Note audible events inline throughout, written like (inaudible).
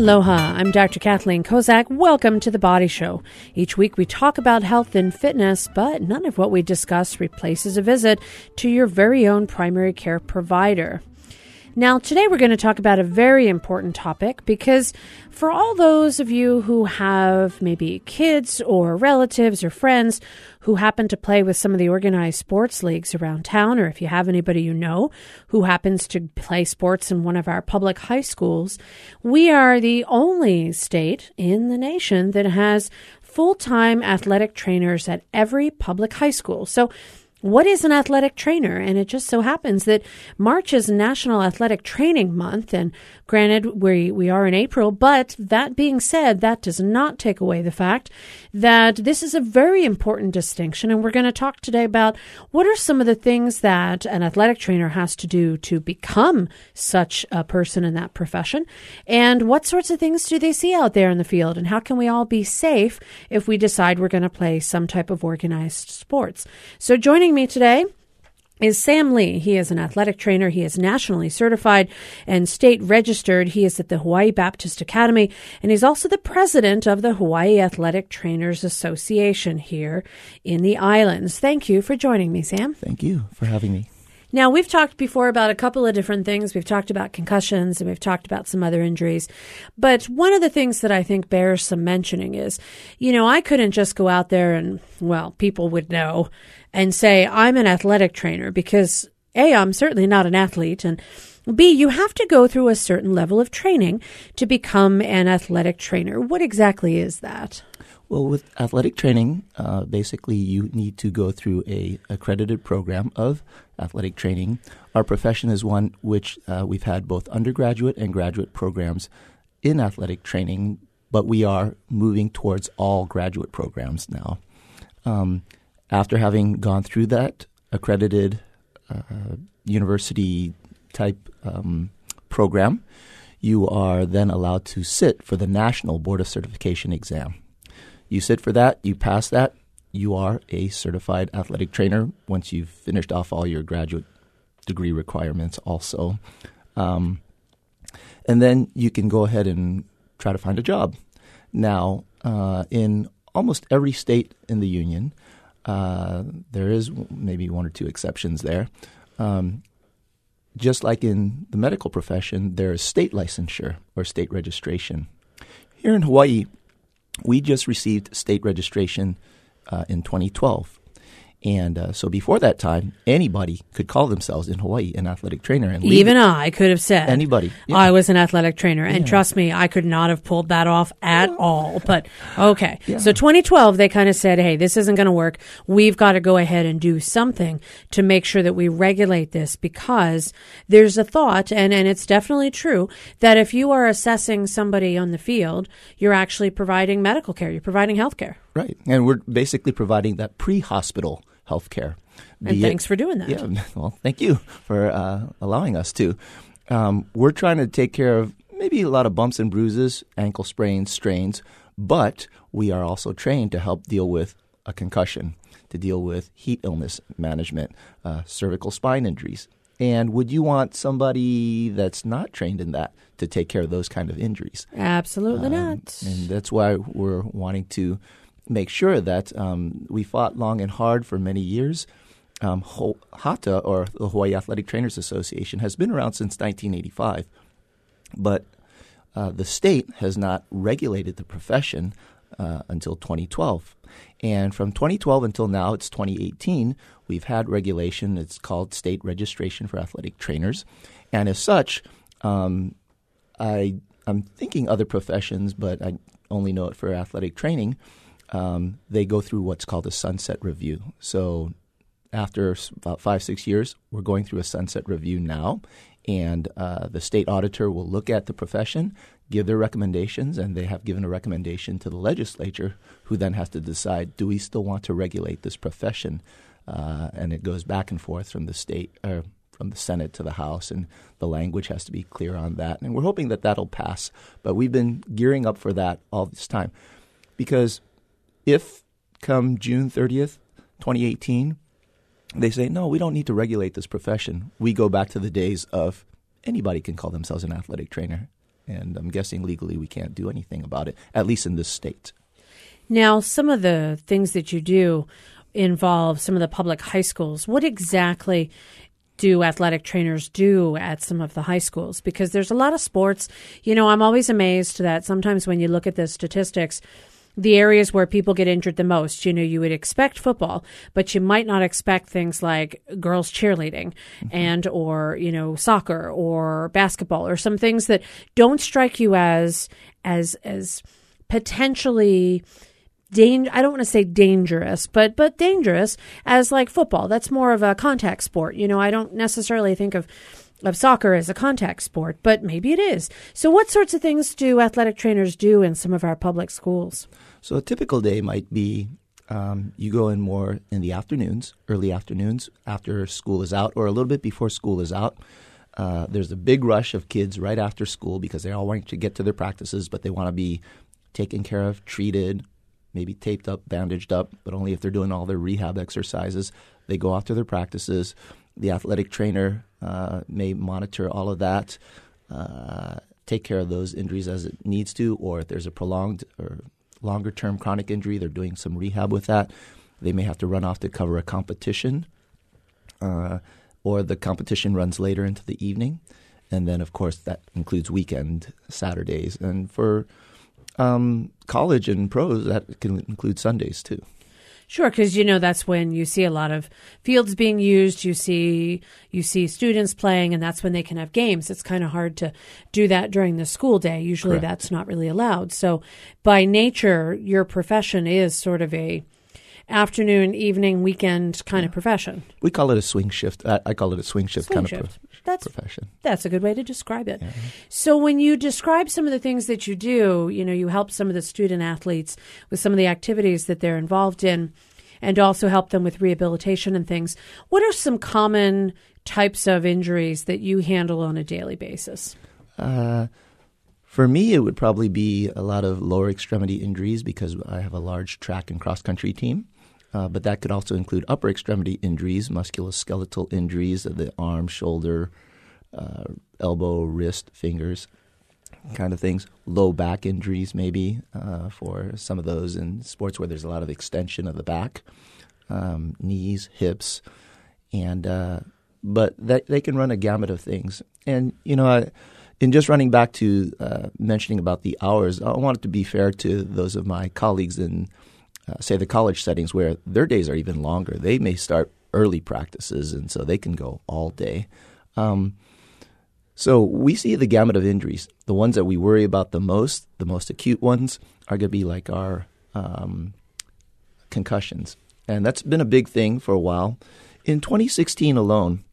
Aloha, I'm Dr. Kathleen Kozak. Welcome to The Body Show. Each week we talk about health and fitness, but none of what we discuss replaces a visit to your very own primary care provider. Now, today we're going to talk about a very important topic because for all those of you who have maybe kids or relatives or friends who happen to play with some of the organized sports leagues around town, or if you have anybody you know who happens to play sports in one of our public high schools, we are the only state in the nation that has full time athletic trainers at every public high school. So what is an athletic trainer? And it just so happens that March is National Athletic Training Month. And granted, we, we are in April, but that being said, that does not take away the fact that this is a very important distinction. And we're going to talk today about what are some of the things that an athletic trainer has to do to become such a person in that profession. And what sorts of things do they see out there in the field? And how can we all be safe if we decide we're going to play some type of organized sports? So joining me today is Sam Lee. He is an athletic trainer. He is nationally certified and state registered. He is at the Hawaii Baptist Academy, and he's also the president of the Hawaii Athletic Trainers Association here in the islands. Thank you for joining me, Sam. Thank you for having me. Now, we've talked before about a couple of different things. We've talked about concussions and we've talked about some other injuries. But one of the things that I think bears some mentioning is, you know, I couldn't just go out there and, well, people would know and say, I'm an athletic trainer because A, I'm certainly not an athlete. And B, you have to go through a certain level of training to become an athletic trainer. What exactly is that? Well, with athletic training, uh, basically you need to go through a accredited program of athletic training. Our profession is one which uh, we've had both undergraduate and graduate programs in athletic training, but we are moving towards all graduate programs now. Um, after having gone through that accredited uh, university type um, program, you are then allowed to sit for the National Board of Certification exam. You sit for that, you pass that, you are a certified athletic trainer once you've finished off all your graduate degree requirements, also. Um, and then you can go ahead and try to find a job. Now, uh, in almost every state in the union, uh, there is maybe one or two exceptions there. Um, just like in the medical profession, there is state licensure or state registration. Here in Hawaii, we just received state registration uh, in 2012. And uh, so before that time, anybody could call themselves in Hawaii an athletic trainer. And Even I could have said anybody. Yeah. I was an athletic trainer, and yeah. trust me, I could not have pulled that off at all. But okay, yeah. so 2012, they kind of said, "Hey, this isn't going to work. We've got to go ahead and do something to make sure that we regulate this because there's a thought, and and it's definitely true that if you are assessing somebody on the field, you're actually providing medical care. You're providing health care." Right. And we're basically providing that pre hospital health care. And thanks it, for doing that. Yeah. (laughs) Well, thank you for uh, allowing us to. Um, we're trying to take care of maybe a lot of bumps and bruises, ankle sprains, strains, but we are also trained to help deal with a concussion, to deal with heat illness management, uh, cervical spine injuries. And would you want somebody that's not trained in that to take care of those kind of injuries? Absolutely um, not. And that's why we're wanting to make sure that um, we fought long and hard for many years. Um, HATA, or the Hawaii Athletic Trainers Association, has been around since 1985, but uh, the state has not regulated the profession uh, until 2012. And from 2012 until now, it's 2018, we've had regulation. It's called State Registration for Athletic Trainers. And as such, um, I, I'm thinking other professions, but I only know it for athletic training um, they go through what's called a sunset review. So after about five, six years, we're going through a sunset review now, and uh, the state auditor will look at the profession, give their recommendations, and they have given a recommendation to the legislature, who then has to decide: do we still want to regulate this profession? Uh, and it goes back and forth from the state, or from the Senate to the House, and the language has to be clear on that. And we're hoping that that'll pass. But we've been gearing up for that all this time, because if come June 30th, 2018, they say, no, we don't need to regulate this profession, we go back to the days of anybody can call themselves an athletic trainer. and I'm guessing legally we can't do anything about it, at least in this state. Now, some of the things that you do involve some of the public high schools. What exactly do athletic trainers do at some of the high schools? Because there's a lot of sports. You know, I'm always amazed that sometimes when you look at the statistics, the areas where people get injured the most. You know, you would expect football, but you might not expect things like girls cheerleading mm-hmm. and or, you know, soccer or basketball or some things that don't strike you as as as potentially dang- I don't want to say dangerous, but but dangerous as like football. That's more of a contact sport. You know, I don't necessarily think of of soccer as a contact sport, but maybe it is. So what sorts of things do athletic trainers do in some of our public schools? So a typical day might be um, you go in more in the afternoons, early afternoons after school is out, or a little bit before school is out. Uh, there's a big rush of kids right after school because they all want to get to their practices, but they want to be taken care of, treated, maybe taped up, bandaged up, but only if they're doing all their rehab exercises. They go off to their practices. The athletic trainer uh, may monitor all of that, uh, take care of those injuries as it needs to, or if there's a prolonged or longer term chronic injury, they're doing some rehab with that. They may have to run off to cover a competition, uh, or the competition runs later into the evening. And then, of course, that includes weekend Saturdays. And for um, college and pros, that can include Sundays too. Sure, because you know that's when you see a lot of fields being used. You see you see students playing, and that's when they can have games. It's kind of hard to do that during the school day. Usually, Correct. that's not really allowed. So, by nature, your profession is sort of a afternoon, evening, weekend kind yeah. of profession. We call it a swing shift. I, I call it a swing shift swing kind shift. of pro- that's, profession. That's a good way to describe it. Yeah. So when you describe some of the things that you do, you know, you help some of the student athletes with some of the activities that they're involved in and also help them with rehabilitation and things. What are some common types of injuries that you handle on a daily basis? Uh, for me, it would probably be a lot of lower extremity injuries because I have a large track and cross country team. Uh, but that could also include upper extremity injuries, musculoskeletal injuries of the arm, shoulder, uh, elbow, wrist, fingers, kind of things. Low back injuries, maybe, uh, for some of those in sports where there's a lot of extension of the back, um, knees, hips, and uh, but that, they can run a gamut of things. And you know, I, in just running back to uh, mentioning about the hours, I wanted to be fair to those of my colleagues in uh, say the college settings where their days are even longer. They may start early practices, and so they can go all day. Um, so we see the gamut of injuries. The ones that we worry about the most, the most acute ones, are going to be like our um, concussions, and that's been a big thing for a while. In 2016 alone,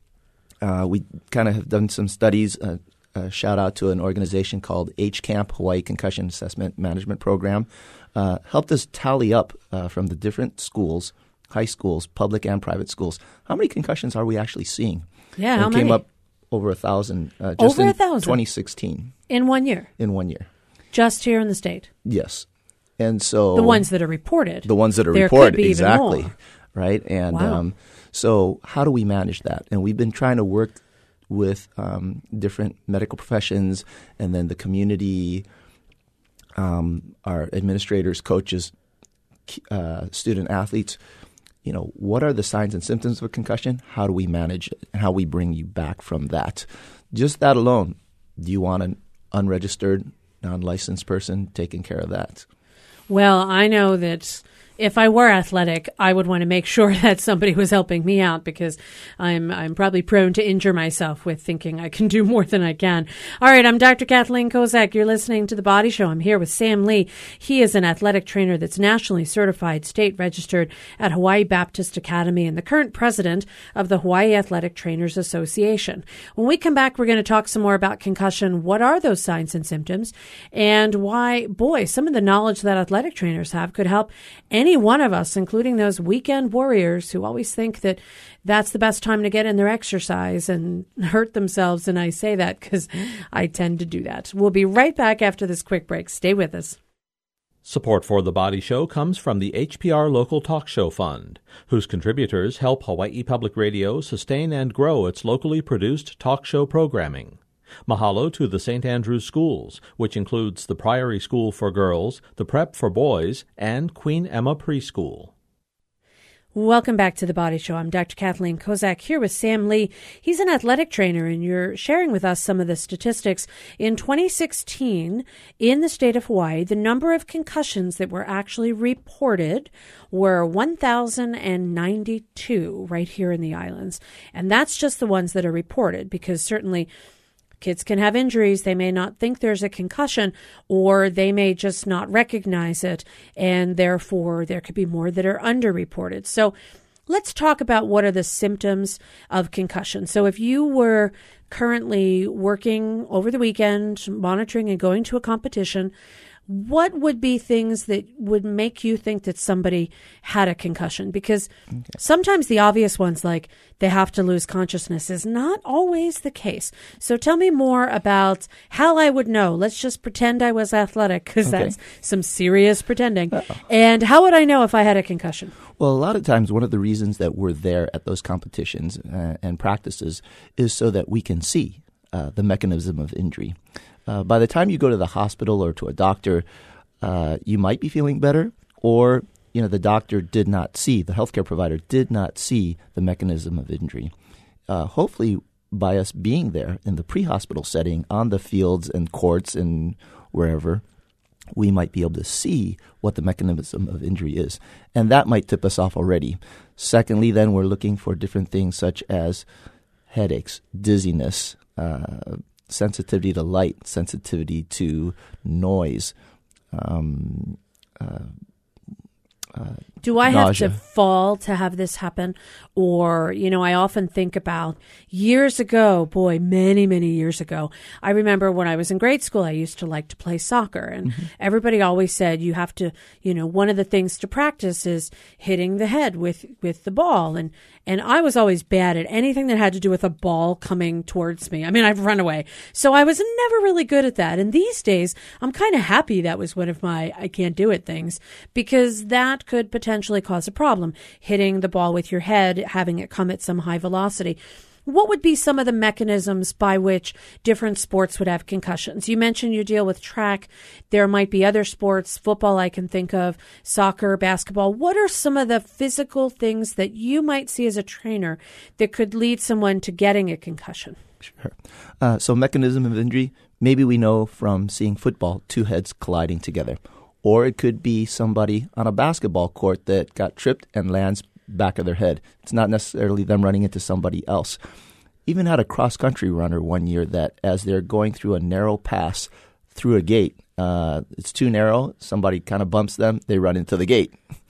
uh, we kind of have done some studies. Uh, uh, shout out to an organization called HCAMP, Hawaii Concussion Assessment Management Program, uh, helped us tally up uh, from the different schools, high schools, public and private schools, how many concussions are we actually seeing? Yeah, and how came many? up over a thousand. Uh, just over in a thousand 2016 in one year. In one year, just here in the state. Yes, and so the ones that are reported. The ones that are reported, exactly. Right, and wow. um, so how do we manage that? And we've been trying to work with um, different medical professions and then the community um, our administrators, coaches, uh, student athletes, you know, what are the signs and symptoms of a concussion? How do we manage it? And how we bring you back from that? Just that alone. Do you want an unregistered, non licensed person taking care of that? Well, I know that if I were athletic, I would want to make (laughs) sure that somebody was helping me out because I'm I'm probably prone to injure myself with thinking I can do more than I can. All right, I'm Dr. Kathleen Kozak. You're listening to the Body Show. I'm here with Sam Lee. He is an athletic trainer that's nationally certified, state registered at Hawaii Baptist Academy, and the current president of the Hawaii Athletic Trainers Association. When we come back, we're going to talk some more about concussion. What are those signs and symptoms, and why? Boy, some of the knowledge that athletic trainers have could help any any one of us, including those weekend warriors who always think that that's the best time to get in their exercise and (laughs) hurt themselves. And I say that because I tend to do that. We'll be right back after this quick break. Stay with us. Support for The Body Show comes from the HPR Local Talk Show Fund, whose contributors help Hawaii Public Radio sustain and grow its locally produced talk show programming. Mahalo to the St. Andrews Schools, which includes the Priory School for Girls, the Prep for Boys, and Queen Emma Preschool. Welcome back to the Body Show. I'm Dr. Kathleen Kozak here with Sam Lee. He's an athletic trainer, and you're sharing with us some of the statistics. In 2016, in the state of Hawaii, the number of concussions that were actually reported were 1,092 right here in the islands. And that's just the ones that are reported because certainly Kids can have injuries. They may not think there's a concussion, or they may just not recognize it, and therefore there could be more that are underreported. So let's talk about what are the symptoms of concussion. So if you were currently working over the weekend, monitoring and going to a competition, what would be things that would make you think that somebody had a concussion? Because okay. sometimes the obvious ones, like they have to lose consciousness, is not always the case. So tell me more about how I would know. Let's just pretend I was athletic, because okay. that's some serious pretending. Uh-oh. And how would I know if I had a concussion? Well, a lot of times, one of the reasons that we're there at those competitions uh, and practices is so that we can see uh, the mechanism of injury. Uh, by the time you go to the hospital or to a doctor, uh, you might be feeling better, or you know the doctor did not see the healthcare provider did not see the mechanism of injury. Uh, hopefully, by us being there in the pre-hospital setting on the fields and courts and wherever, we might be able to see what the mechanism of injury is, and that might tip us off already. Secondly, then we're looking for different things such as headaches, dizziness, uh, sensitivity to light, sensitivity to noise. Um, uh, uh, Do I nausea. have to fall to have this happen? Or, you know, I often think about years ago, boy, many, many years ago. I remember when I was in grade school, I used to like to play soccer. And mm-hmm. everybody always said you have to, you know, one of the things to practice is hitting the head with, with the ball. And, and I was always bad at anything that had to do with a ball coming towards me. I mean, I've run away. So I was never really good at that. And these days, I'm kind of happy that was one of my I can't do it things because that could potentially cause a problem. Hitting the ball with your head, having it come at some high velocity. What would be some of the mechanisms by which different sports would have concussions? You mentioned you deal with track. There might be other sports, football, I can think of, soccer, basketball. What are some of the physical things that you might see as a trainer that could lead someone to getting a concussion? Sure. Uh, so, mechanism of injury, maybe we know from seeing football, two heads colliding together. Or it could be somebody on a basketball court that got tripped and lands back of their head. It's not necessarily them running into somebody else. Even had a cross country runner one year that, as they're going through a narrow pass through a gate, uh, it's too narrow. Somebody kind of bumps them, they run into the gate. (laughs)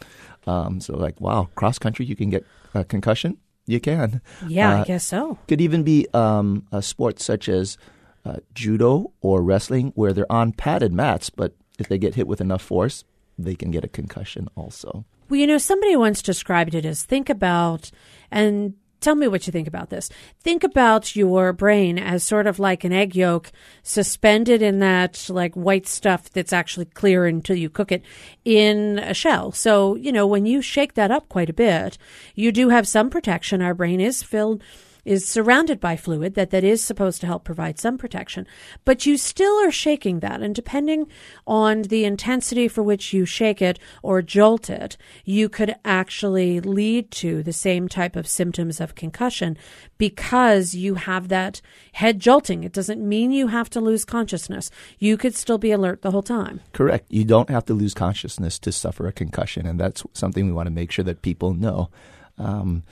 Um, so, like, wow, cross country, you can get a concussion. You can. Yeah, uh, I guess so. Could even be um, a sport such as uh, judo or wrestling, where they're on padded mats, but if they get hit with enough force, they can get a concussion also. Well, you know, somebody once described it as think about, and tell me what you think about this. Think about your brain as sort of like an egg yolk suspended in that like white stuff that's actually clear until you cook it in a shell. So, you know, when you shake that up quite a bit, you do have some protection. Our brain is filled is surrounded by fluid that, that is supposed to help provide some protection, but you still are shaking that. And depending on the intensity for which you shake it or jolt it, you could actually lead to the same type of symptoms of concussion because you have that head jolting. It doesn't mean you have to lose consciousness. You could still be alert the whole time. Correct. You don't have to lose consciousness to suffer a concussion. And that's something we want to make sure that people know. Um,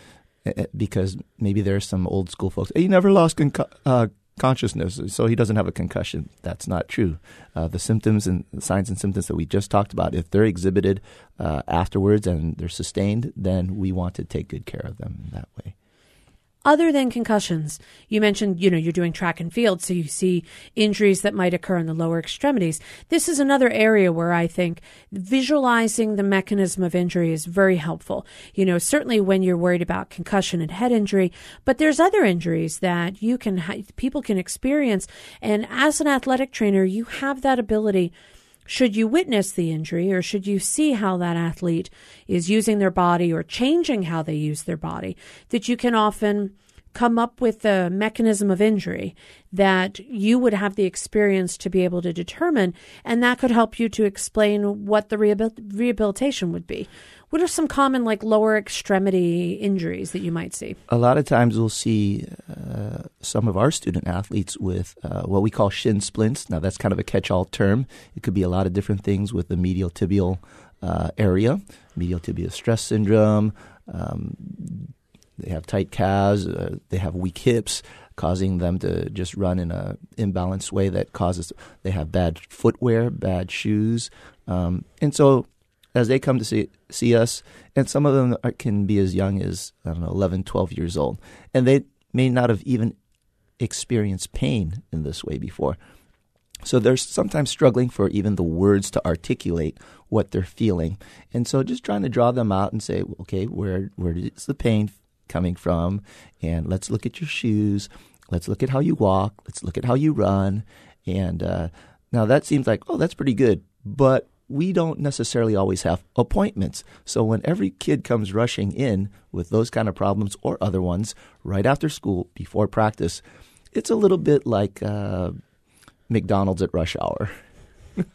because maybe there's some old school folks. He never lost con- uh, consciousness, so he doesn't have a concussion. That's not true. Uh, the symptoms and signs and symptoms that we just talked about, if they're exhibited uh, afterwards and they're sustained, then we want to take good care of them that way other than concussions. You mentioned, you know, you're doing track and field, so you see injuries that might occur in the lower extremities. This is another area where I think visualizing the mechanism of injury is very helpful. You know, certainly when you're worried about concussion and head injury, but there's other injuries that you can, people can experience. And as an athletic trainer, you have that ability should you witness the injury or should you see how that athlete is using their body or changing how they use their body, that you can often come up with a mechanism of injury that you would have the experience to be able to determine, and that could help you to explain what the rehabil- rehabilitation would be. What are some common, like lower extremity injuries that you might see? A lot of times we'll see uh, some of our student athletes with uh, what we call shin splints. Now, that's kind of a catch all term. It could be a lot of different things with the medial tibial uh, area, medial tibial stress syndrome. Um, they have tight calves, uh, they have weak hips, causing them to just run in a imbalanced way that causes they have bad footwear, bad shoes, um, and so as they come to see see us, and some of them are, can be as young as I don't know 11, 12 years old, and they may not have even experienced pain in this way before. So they're sometimes struggling for even the words to articulate what they're feeling, and so just trying to draw them out and say, okay, where where is the pain coming from? And let's look at your shoes. Let's look at how you walk. Let's look at how you run. And uh, now that seems like oh, that's pretty good, but we don't necessarily always have appointments. So when every kid comes rushing in with those kind of problems or other ones right after school before practice, it's a little bit like uh, McDonald's at rush hour. (laughs)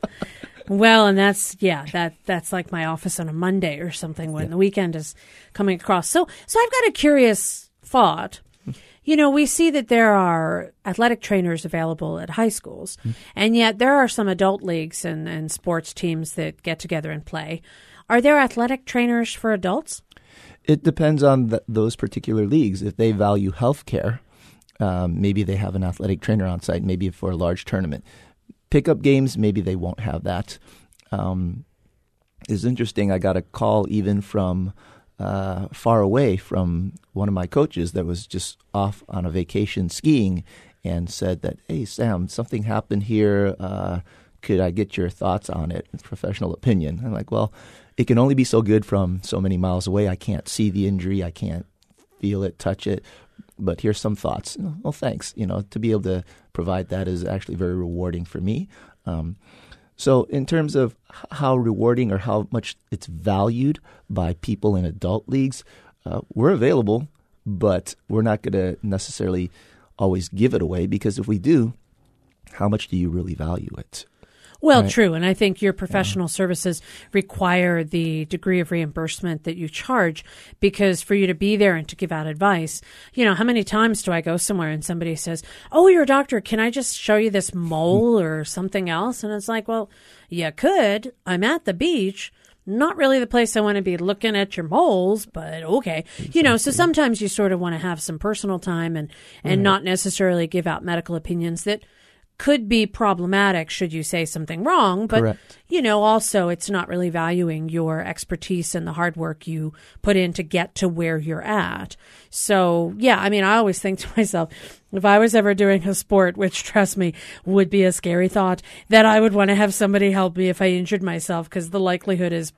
well, and that's yeah, that that's like my office on a Monday or something when yeah. the weekend is coming across. So so I've got a curious thought you know, we see that there are athletic trainers available at high schools, mm-hmm. and yet there are some adult leagues and, and sports teams that get together and play. Are there athletic trainers for adults? It depends on the, those particular leagues. If they value health care, um, maybe they have an athletic trainer on site, maybe for a large tournament. Pickup games, maybe they won't have that. Um, it's interesting. I got a call even from uh, far away from one of my coaches that was just off on a vacation skiing and said that, hey, Sam, something happened here. Uh, could I get your thoughts on it? Professional opinion. I'm like, well, it can only be so good from so many miles away. I can't see the injury. I can't feel it, touch it. But here's some thoughts. Well, thanks. You know, to be able to provide that is actually very rewarding for me. Um, so, in terms of how rewarding or how much it's valued by people in adult leagues, uh, we're available, but we're not going to necessarily always give it away because if we do, how much do you really value it? Well, right. true. And I think your professional yeah. services require the degree of reimbursement that you charge because for you to be there and to give out advice, you know, how many times do I go somewhere and somebody says, Oh, you're a doctor. Can I just show you this mole mm-hmm. or something else? And it's like, well, you could. I'm at the beach not really the place I want to be looking at your moles, but okay. Exactly. You know, so sometimes you sort of want to have some personal time and, and right. not necessarily give out medical opinions that could be problematic should you say something wrong. But, Correct. you know, also it's not really valuing your expertise and the hard work you put in to get to where you're at. So, yeah, I mean, I always think to myself, if I was ever doing a sport, which trust me would be a scary thought, that I would want to have somebody help me if I injured myself because the likelihood is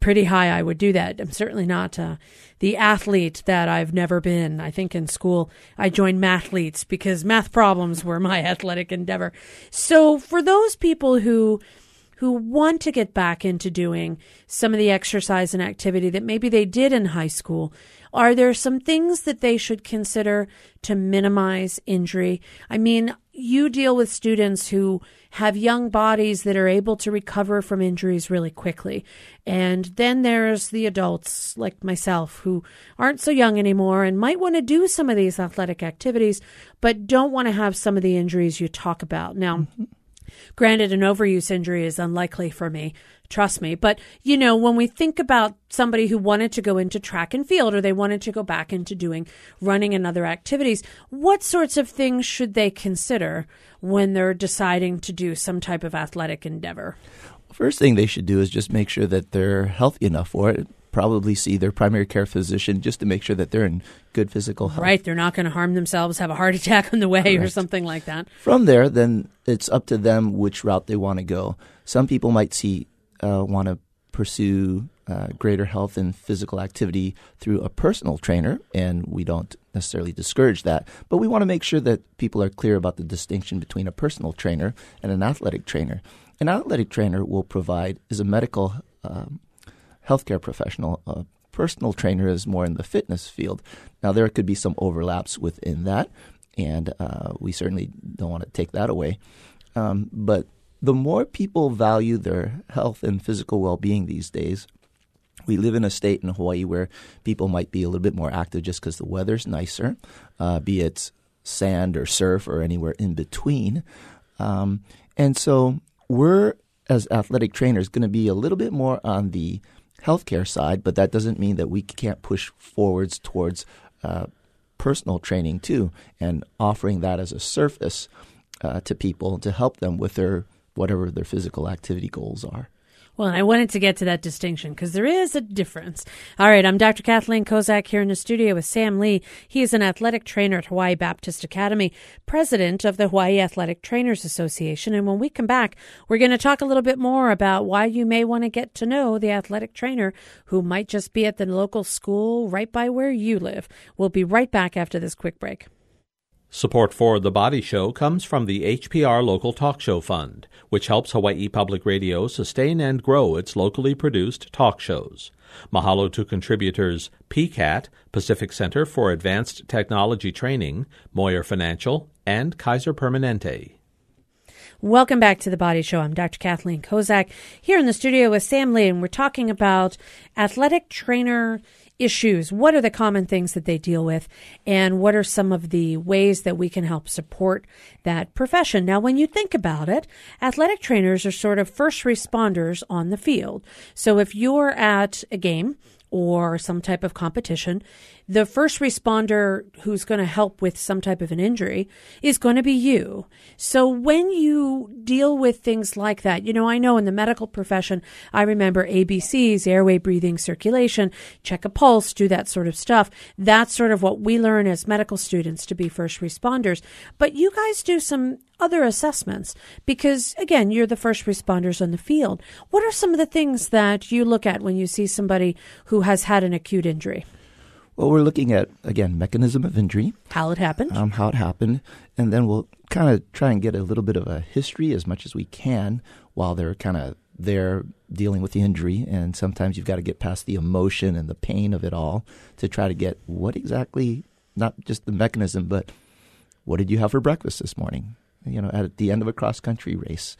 pretty high I would do that. I'm certainly not uh, the athlete that I've never been. I think in school I joined mathletes because math problems were my (laughs) athletic endeavor. So for those people who who want to get back into doing some of the exercise and activity that maybe they did in high school, are there some things that they should consider to minimize injury? I mean, you deal with students who have young bodies that are able to recover from injuries really quickly. And then there's the adults like myself who aren't so young anymore and might want to do some of these athletic activities, but don't want to have some of the injuries you talk about. Now, mm-hmm. Granted, an overuse injury is unlikely for me, trust me. But, you know, when we think about somebody who wanted to go into track and field or they wanted to go back into doing running and other activities, what sorts of things should they consider when they're deciding to do some type of athletic endeavor? First thing they should do is just make sure that they're healthy enough for it probably see their primary care physician just to make sure that they're in good physical health. Right, they're not going to harm themselves, have a heart attack on the way Correct. or something like that. From there, then it's up to them which route they want to go. Some people might see uh, want to pursue uh, greater health and physical activity through a personal trainer, and we don't necessarily discourage that. But we want to make sure that people are clear about the distinction between a personal trainer and an athletic trainer. An athletic trainer will provide is a medical um, healthcare professional, a personal trainer is more in the fitness field. Now, there could be some overlaps within that, and uh, we certainly don't want to take that away. Um, but the more people value their health and physical well being these days, we live in a state in Hawaii where people might be a little bit more active just because the weather's nicer, uh, be it sand or surf or anywhere in between. Um, and so we're, as athletic trainers, going to be a little bit more on the healthcare side, but that doesn't mean that we can't push forwards towards uh, personal training too and offering that as a surface uh, to people to help them with their whatever their physical activity goals are. Well, and I wanted to get to that distinction because there is a difference. All right, I'm Dr. Kathleen Kozak here in the studio with Sam Lee. He is an athletic trainer at Hawaii Baptist Academy, president of the Hawaii Athletic Trainers Association. And when we come back, we're going to talk a little bit more about why you may want to get to know the athletic trainer who might just be at the local school right by where you live. We'll be right back after this quick break. Support for The Body Show comes from the HPR Local Talk Show Fund, which helps Hawaii Public Radio sustain and grow its locally produced talk shows. Mahalo to contributors PCAT, Pacific Center for Advanced Technology Training, Moyer Financial, and Kaiser Permanente. Welcome back to the Body Show. I'm Dr. Kathleen Kozak here in the studio with Sam Lee, and we're talking about athletic trainer issues? What are the common things that they deal with? And what are some of the ways that we can help support that profession? Now, when you think about it, athletic trainers are sort of first responders on the field. So if you're at a game, or some type of competition, the first responder who's going to help with some type of an injury is going to be you. So when you deal with things like that, you know, I know in the medical profession, I remember ABCs, airway, breathing, circulation, check a pulse, do that sort of stuff. That's sort of what we learn as medical students to be first responders. But you guys do some other assessments. Because again you're the first responders on the field. What are some of the things that you look at when you see somebody who has had an acute injury? Well, we're looking at again mechanism of injury, how it happened, um, how it happened, and then we'll kind of try and get a little bit of a history as much as we can while they're kind of there dealing with the injury. And sometimes you've got to get past the emotion and the pain of it all to try to get what exactly, not just the mechanism, but what did you have for breakfast this morning? You know, at the end of a cross country race,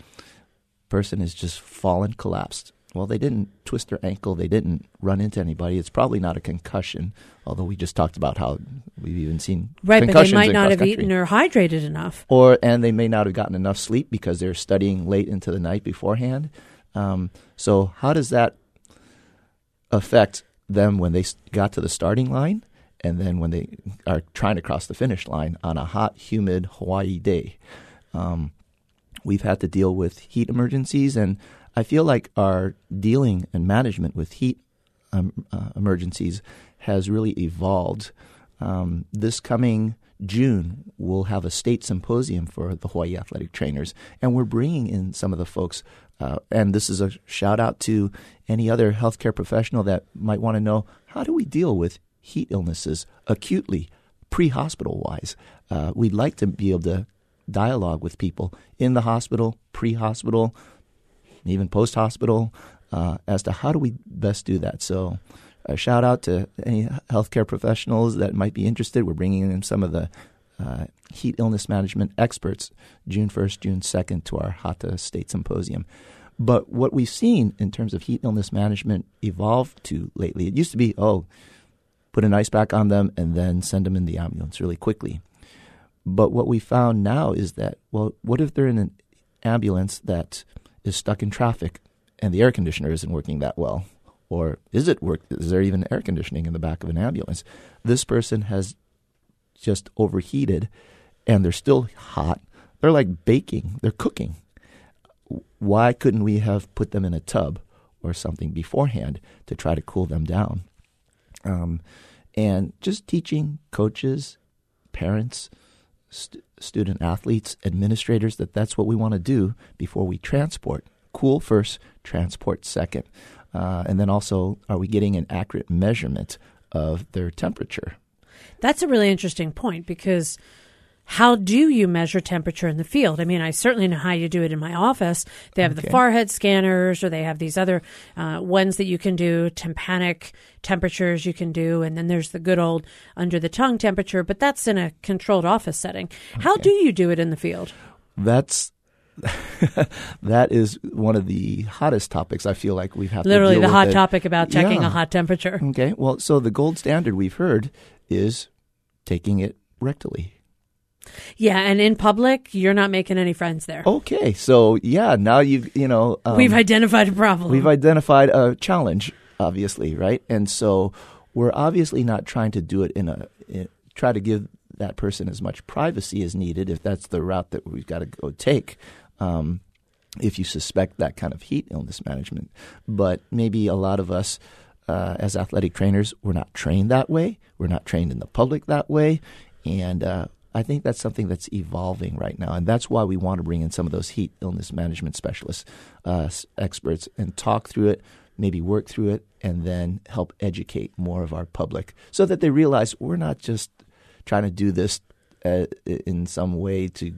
person has just fallen, collapsed well, they didn't twist their ankle. They didn't run into anybody. It's probably not a concussion, although we just talked about how we've even seen right, but they might not have eaten or hydrated enough, or and they may not have gotten enough sleep because they're studying late into the night beforehand. Um, so, how does that affect them when they got to the starting line, and then when they are trying to cross the finish line on a hot, humid Hawaii day? Um, we've had to deal with heat emergencies and I feel like our dealing and management with heat um, uh, emergencies has really evolved. Um, this coming June, we'll have a state symposium for the Hawaii athletic trainers, and we're bringing in some of the folks. Uh, and this is a shout out to any other healthcare professional that might want to know how do we deal with heat illnesses acutely, pre hospital wise. Uh, we'd like to be able to dialogue with people in the hospital, pre hospital, even post hospital, uh, as to how do we best do that. So, a shout out to any healthcare professionals that might be interested. We're bringing in some of the uh, heat illness management experts June 1st, June 2nd to our HATA State Symposium. But what we've seen in terms of heat illness management evolve to lately, it used to be, oh, put an ice pack on them and then send them in the ambulance really quickly. But what we found now is that, well, what if they're in an ambulance that is stuck in traffic and the air conditioner isn't working that well? Or is it work? Is there even air conditioning in the back of an ambulance? This person has just overheated and they're still hot. They're like baking, they're cooking. Why couldn't we have put them in a tub or something beforehand to try to cool them down? Um, and just teaching coaches, parents, st- student athletes, administrators that that's what we want to do before we transport. Cool first, transport second. Uh, and then also, are we getting an accurate measurement of their temperature? That's a really interesting point because how do you measure temperature in the field? I mean, I certainly know how you do it in my office. They have okay. the forehead scanners, or they have these other uh, ones that you can do, tympanic temperatures you can do, and then there's the good old under the tongue temperature, but that's in a controlled office setting. Okay. How do you do it in the field? That's (laughs) that is one of the hottest topics I feel like we've had literally the hot it. topic about checking yeah. a hot temperature. Okay, well, so the gold standard we've heard is taking it rectally. Yeah, and in public, you're not making any friends there. Okay, so yeah, now you've you know um, we've identified a problem. We've identified a challenge, obviously, right? And so we're obviously not trying to do it in a in, try to give that person as much privacy as needed if that's the route that we've got to go take. Um, if you suspect that kind of heat illness management, but maybe a lot of us. Uh, as athletic trainers, we're not trained that way. We're not trained in the public that way, and uh, I think that's something that's evolving right now, and that's why we want to bring in some of those heat illness management specialists, uh, experts, and talk through it, maybe work through it, and then help educate more of our public so that they realize we're not just trying to do this uh, in some way to.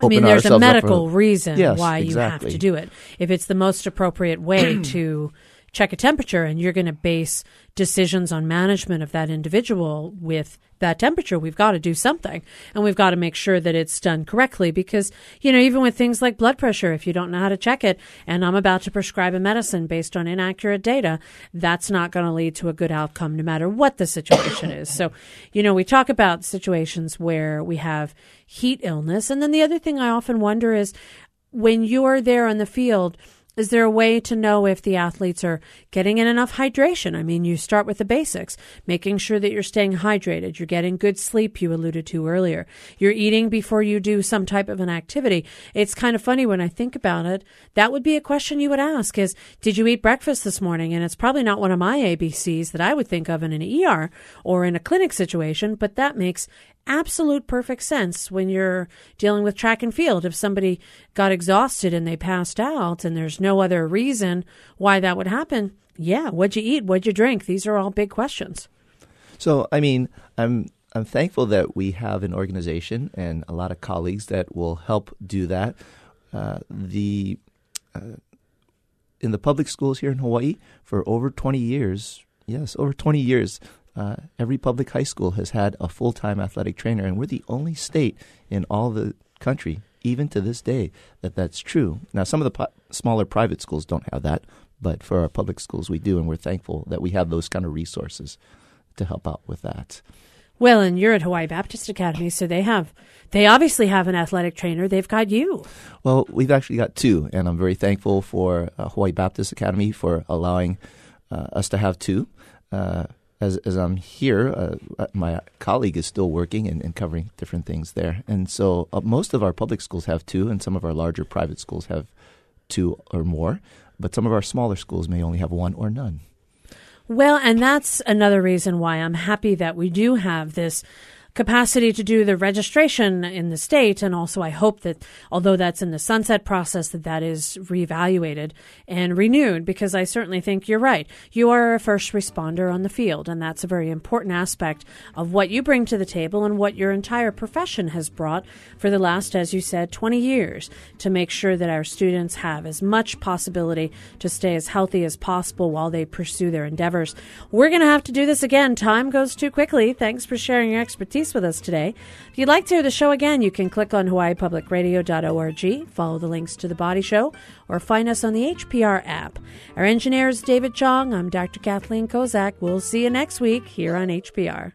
I mean, there's a medical reason yes, why exactly. you have to do it. If it's the most appropriate way (clears throat) to check a temperature and you're going to base decisions on management of that individual with that temperature, we've got to do something. And we've got to make sure that it's done correctly because, you know, even with things like blood pressure, if you don't know how to check it and I'm about to prescribe a medicine based on inaccurate data, that's not going to lead to a good outcome no matter what the situation is. So, you know, we talk about situations where we have heat illness. And then the other thing I often wonder is when you're there on the field, is there a way to know if the athletes are getting in enough hydration? I mean, you start with the basics, making sure that you're staying hydrated, you're getting good sleep, you alluded to earlier, you're eating before you do some type of an activity. It's kind of funny when I think about it. That would be a question you would ask is, did you eat breakfast this morning? And it's probably not one of my ABCs that I would think of in an ER or in a clinic situation, but that makes absolute perfect sense when you're dealing with track and field. If somebody got exhausted and they passed out and there's no other reason why that would happen, yeah, what'd you eat? What'd you drink? These are all big questions. So, I mean, I'm I'm thankful that we have an organization and a lot of colleagues that will help do that. Uh, the uh, in the public schools here in Hawaii for over 20 years, yes, over 20 years, uh, every public high school has had a full time athletic trainer, and we're the only state in all the country, even to this day, that that's true. Now, some of the po- smaller private schools don't have that, but for our public schools, we do, and we're thankful that we have those kind of resources to help out with that. Well, and you're at Hawaii Baptist Academy, so they have, they obviously have an athletic trainer. They've got you. Well, we've actually got two, and I'm very thankful for uh, Hawaii Baptist Academy for allowing uh, us to have two. Uh, as as I'm here, uh, uh, my colleague is still working and, and covering different things there. And so uh, most of our public schools have two, and some of our larger private schools have two or more. But some of our smaller schools may only have one or none. Well, and that's another reason why I'm happy that we do have this capacity to do the registration in the state. And also, I hope that although that's in the sunset process, that that is reevaluated and renewed because I certainly think you're right. You are a first responder on the field, and that's a very important aspect of what you bring to the table and what your entire profession has brought for the last, as you said, 20 years to make sure that our students have as much possibility to stay as healthy as possible while they pursue their endeavors. We're going to have to do this again. Time goes too quickly. Thanks for sharing your expertise with us today. If you'd like to hear the show again, you can click on hawaiipublicradio.org, follow the links to the Body Show, or find us on the HPR app. Our engineer is David Chong. I'm Dr. Kathleen Kozak. We'll see you next week here on HPR.